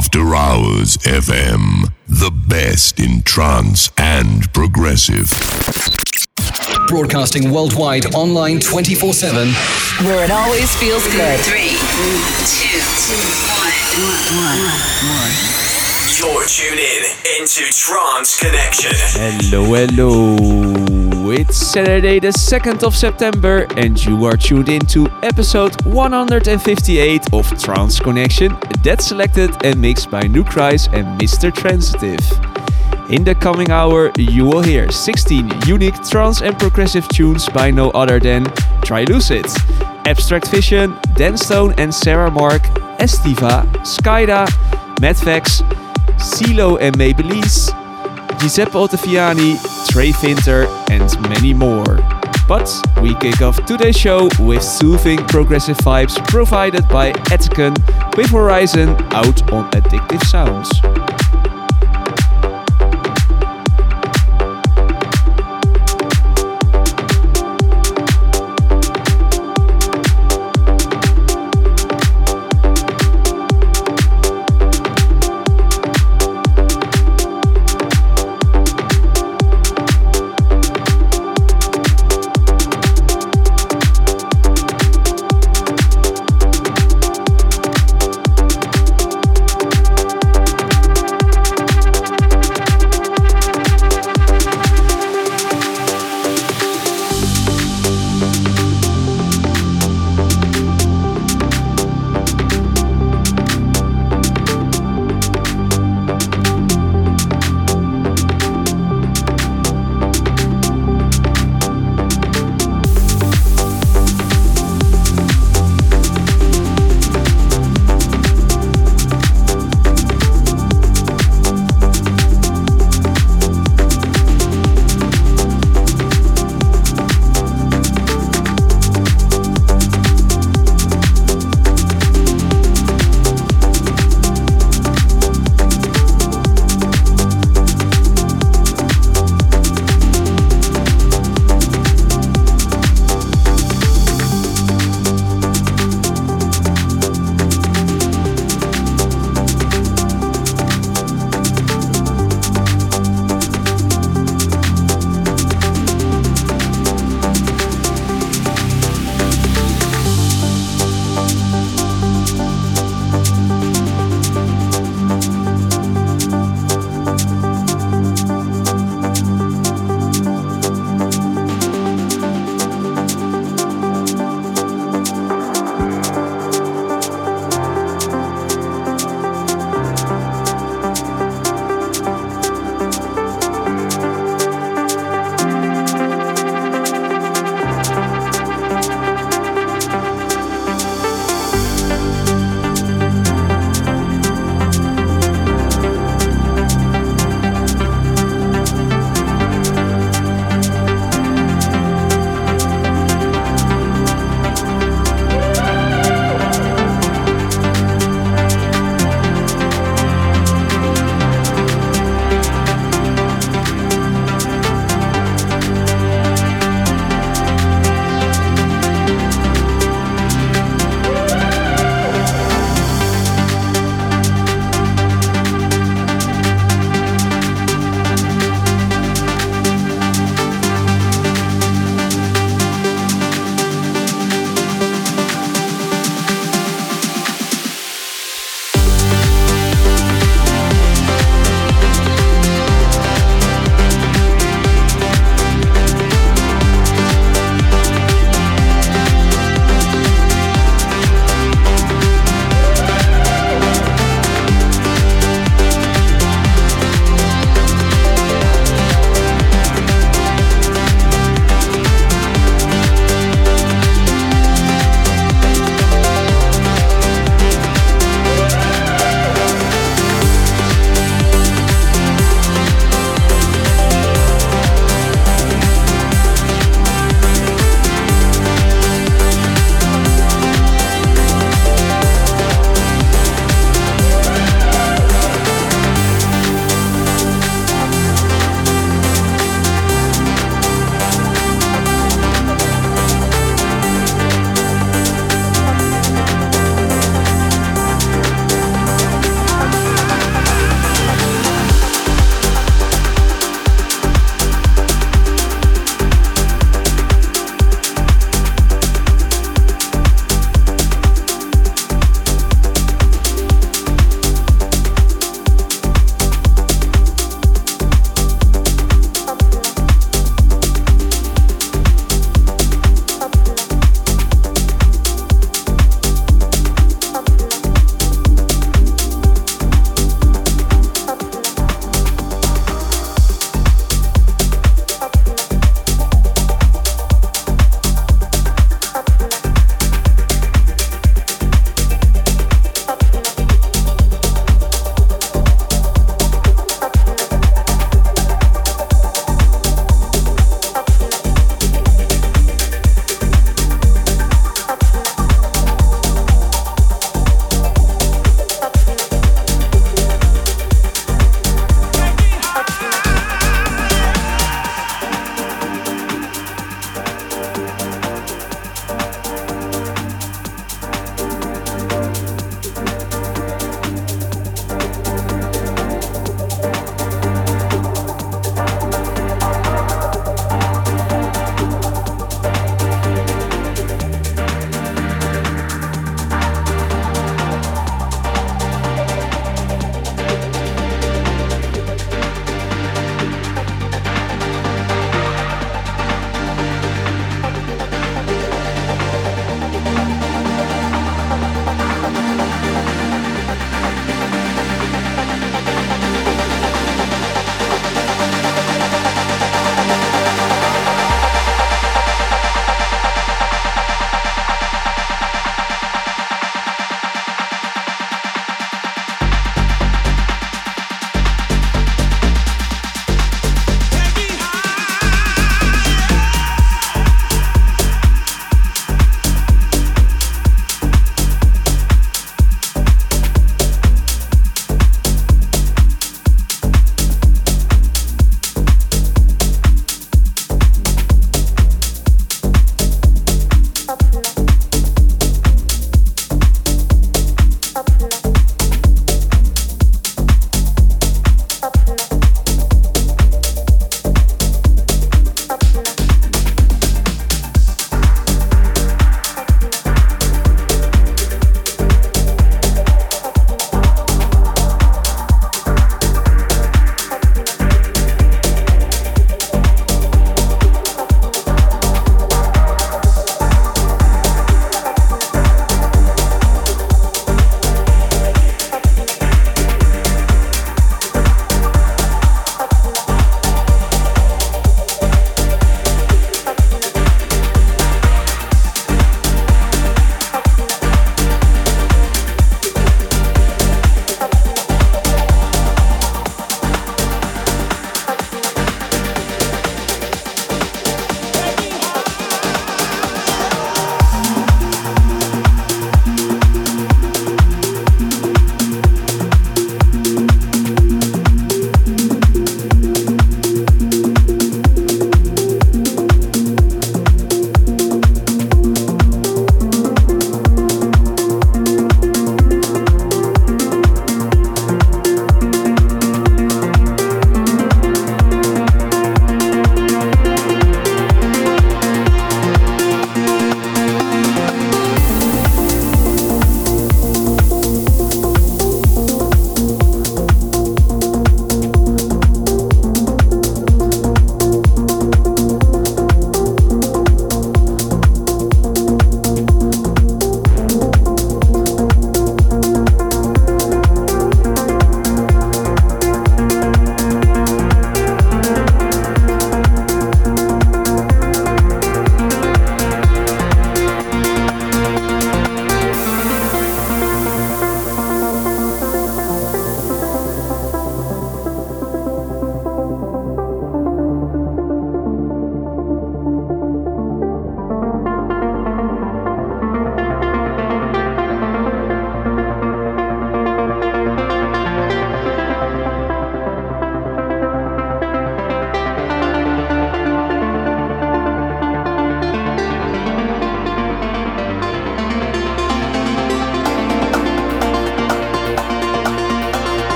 After Hours FM. The best in trance and progressive. Broadcasting worldwide online 24 7. Where it always feels good. Three, two, one. You're tuned in into Trance Connection. Hello, hello. It's Saturday, the 2nd of September, and you are tuned in to episode 158 of Trance Connection, that's selected and mixed by Nucrise and Mr. Trancetive. In the coming hour, you will hear 16 unique trance and progressive tunes by no other than Trilucid, Abstract Vision, Dan Stone and Sarah Mark, Estiva, Skyda, Madfax, Seelo and maybealice, Giuseppe Ottaviani, Trey Vinter, and many more. But we kick off today's show with soothing progressive vibes provided by Attican with Horizon out on Addictive Sounds.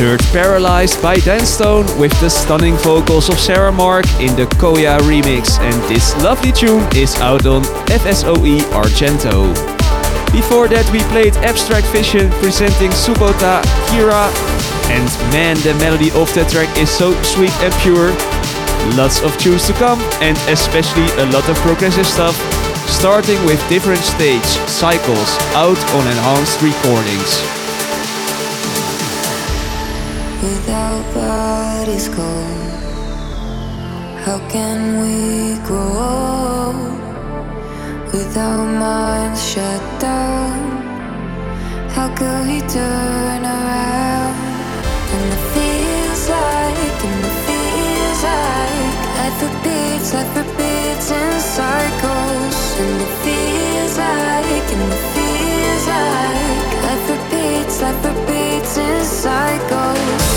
Heard Paralyzed by Dan Stone with the stunning vocals of Sarah Mark in the Koyah remix, and this lovely tune is out on FSOE Argento. Before that, we played Abstract Vision presenting Subbota Kira, and man, the melody of that track is so sweet and pure. Lots of tunes to come, and especially a lot of progressive stuff, starting with different stage cycles out on enhanced recordings. Without bodies cold, how can we grow? Without minds shut down, how could we turn around? And it feels like, and it feels like life repeats, life repeats in cycles. And it feels like, and it feels like life repeats, life repeats in cycles.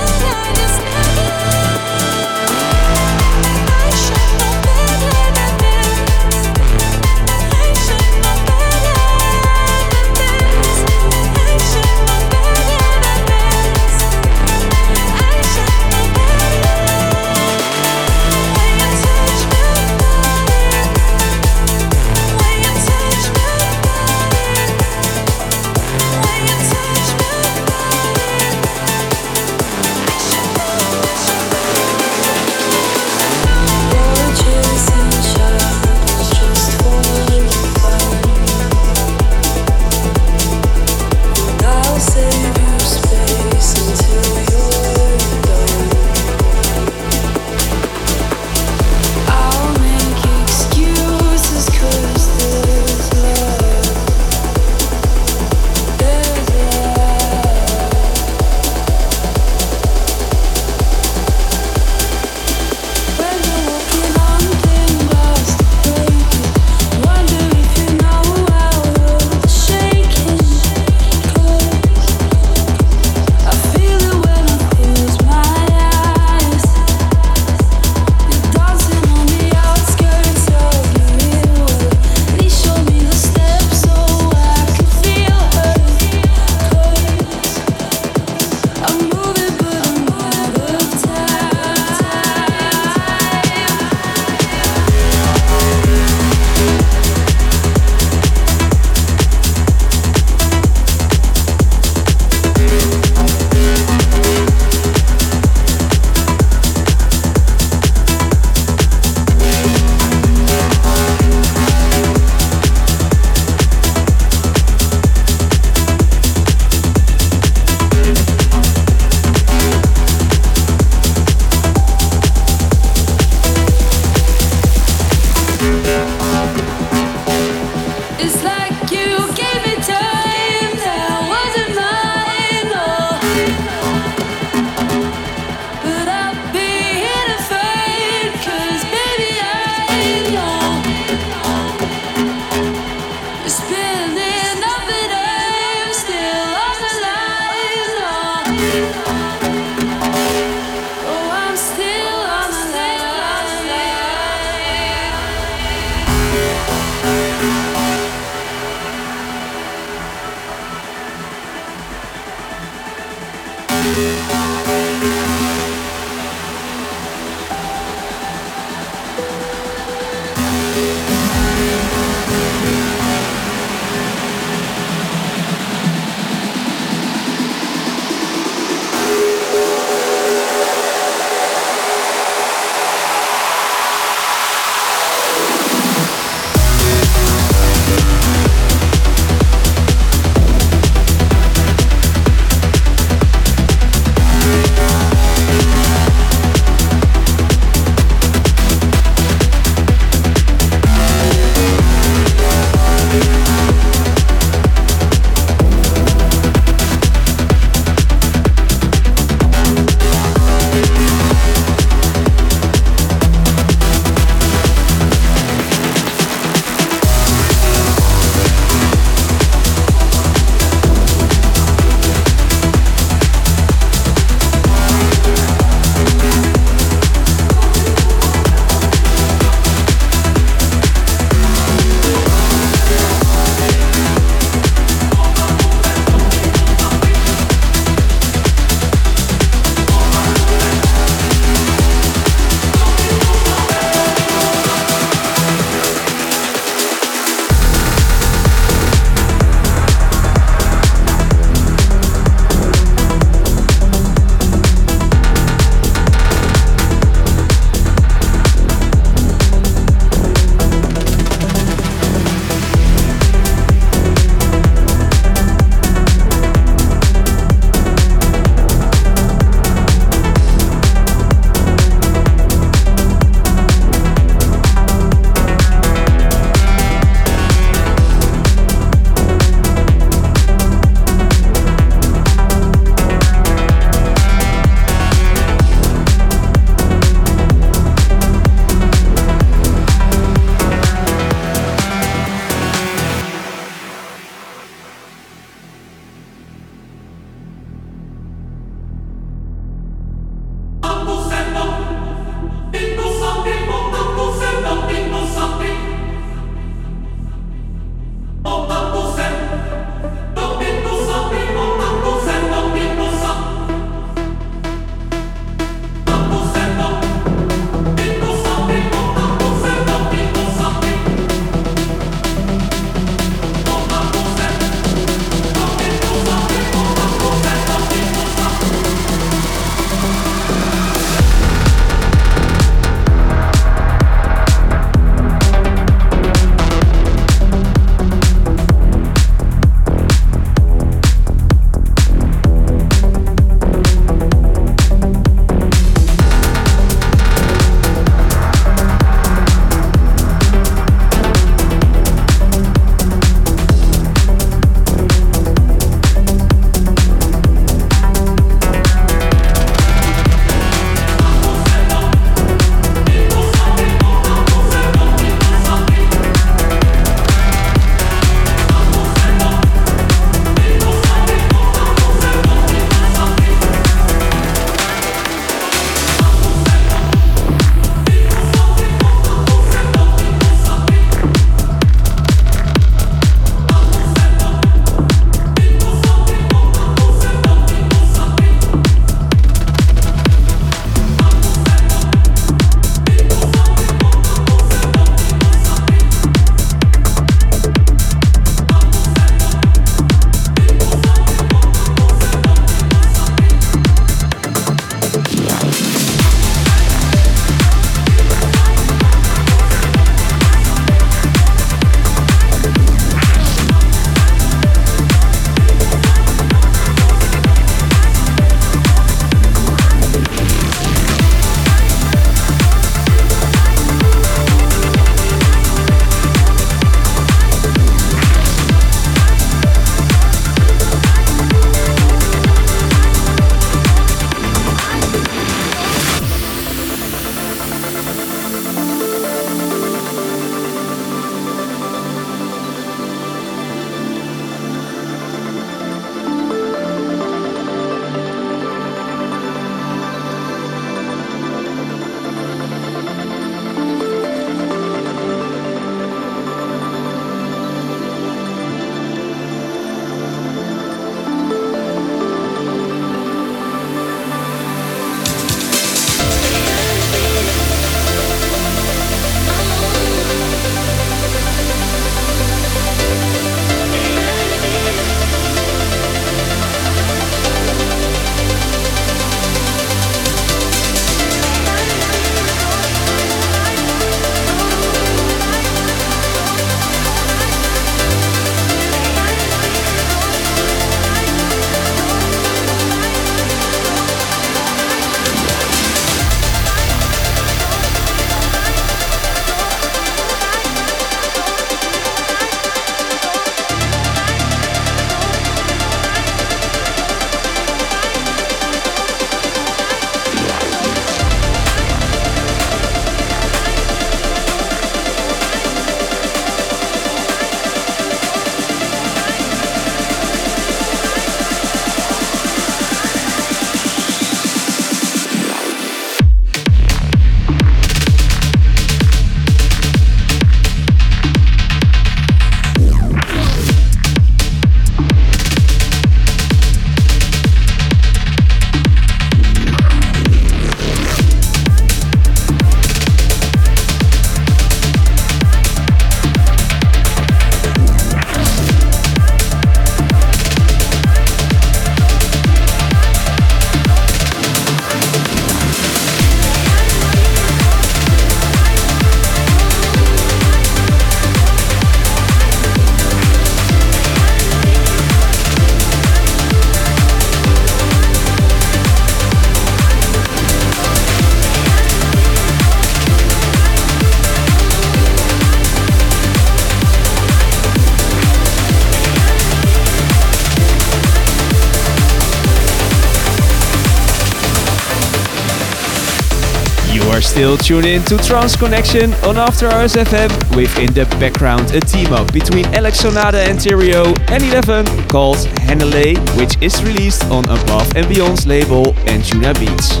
Still tune in to Trance Connection on After Hours FM with in the background a team up between Alex Sonata and TheRio and Elevven called Hanalei, which is released on Above and Beyond's label Anjunabeats.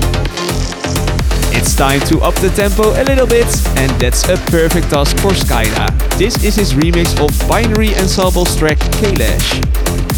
It's time to up the tempo a little bit, and that's a perfect task for Skyda. This is his remix of Binary Ensemble's track Kailash.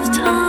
of time.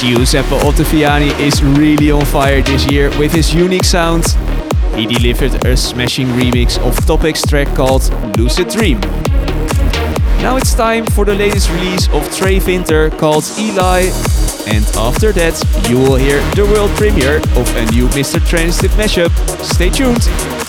Giuseppe Ottaviani is really on fire this year with his unique sound. He delivered a smashing remix of Topic's track called Lucid Dream. Now it's time for the latest release of Trey Vinter called Eli. And after that, you will hear the world premiere of a new Mr. Trancetive mashup. Stay tuned!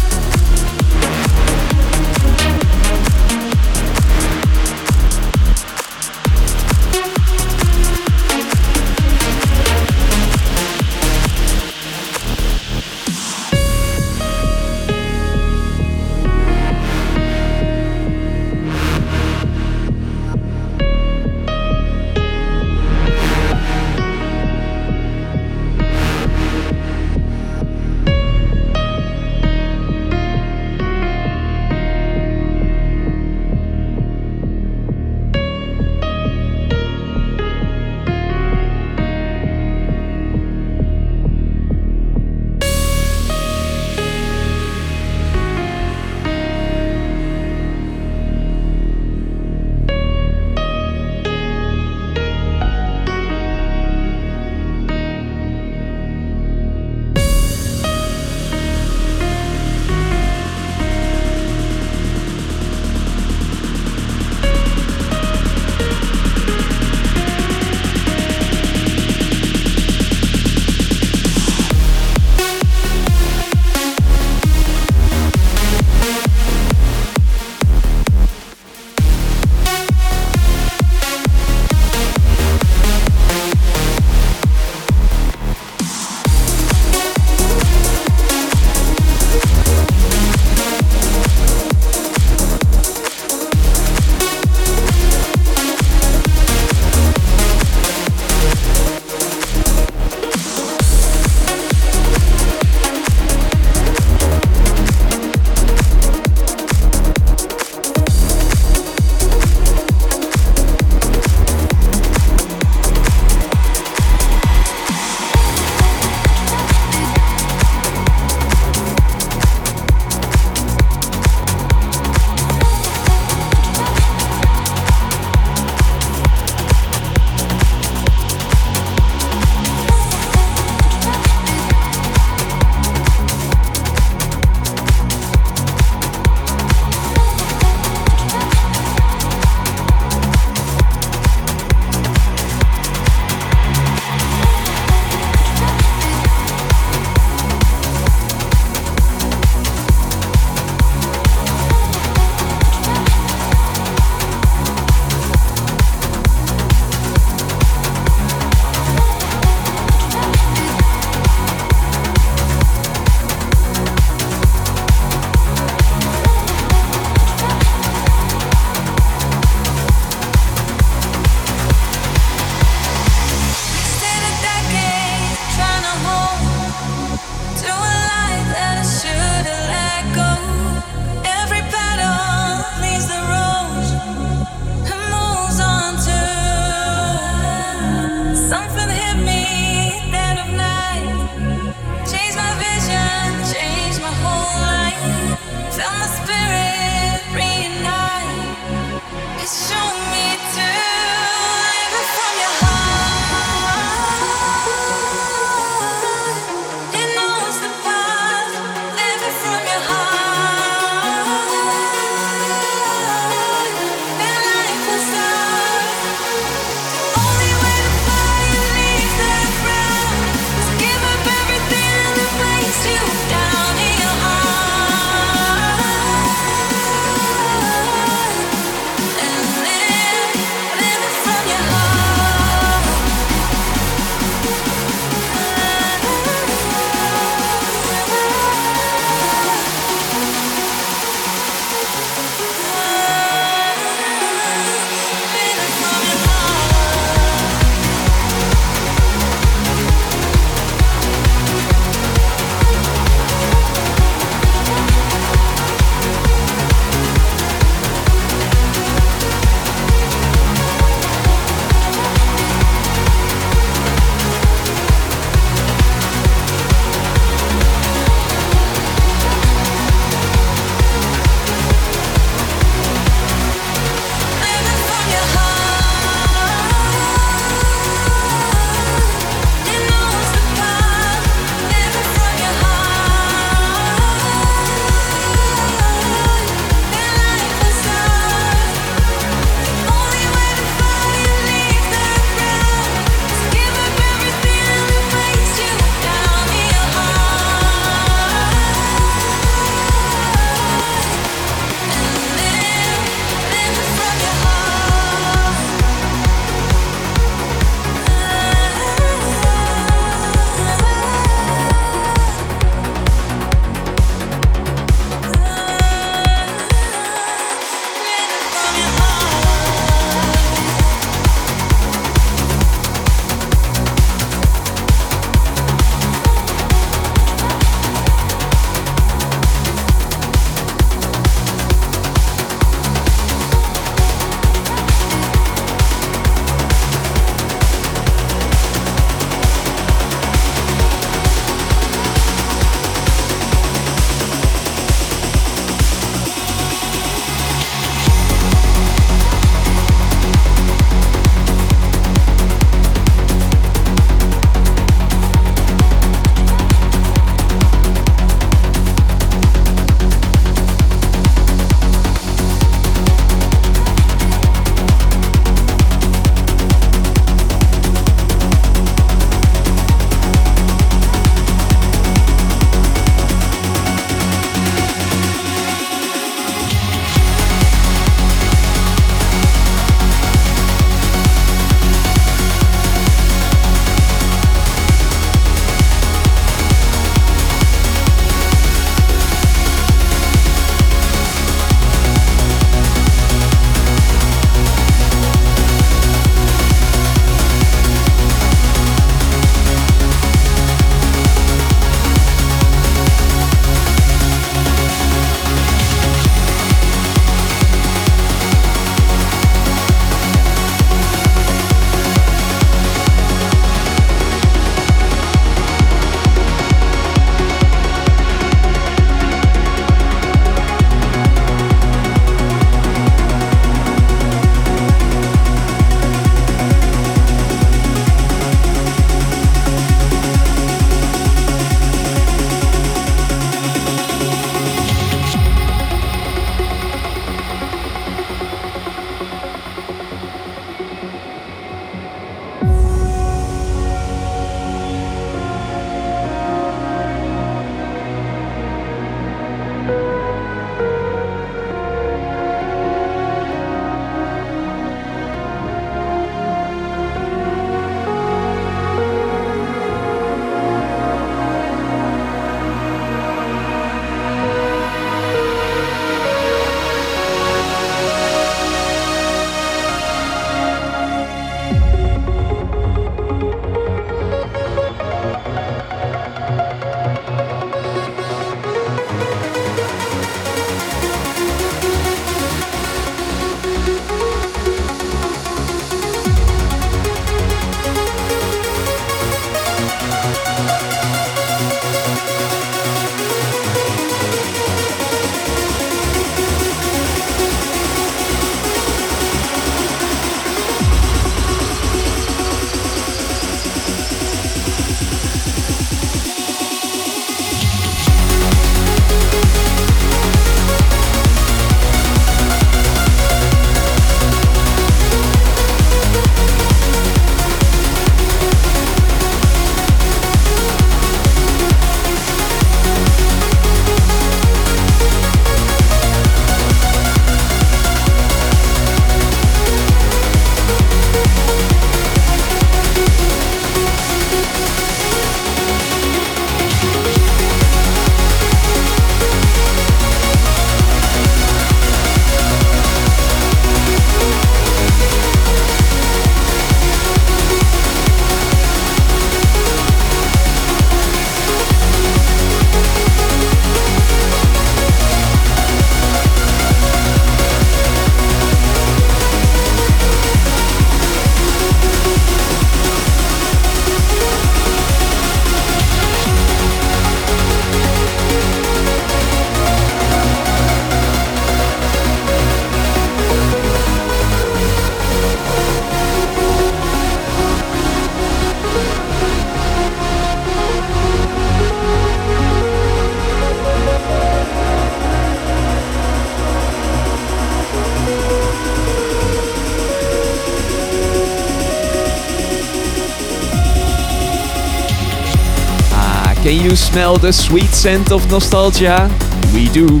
Smell the sweet scent of nostalgia? We do.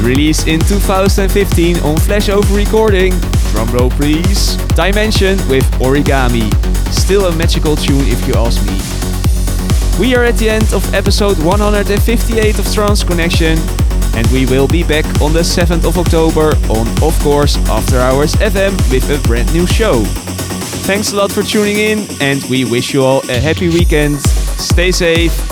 Released in 2015 on Flashover Recording. Drumroll please. Dimension with Origami. Still a magical tune if you ask me. We are at the end of episode 158 of Trance Connection and we will be back on the 7th of October on, of course, After Hours FM with a brand new show. Thanks a lot for tuning in, and we wish you all a happy weekend. Stay safe.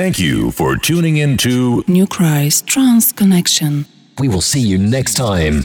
Thank you for tuning in to New Christ Trance Connection. We will see you next time.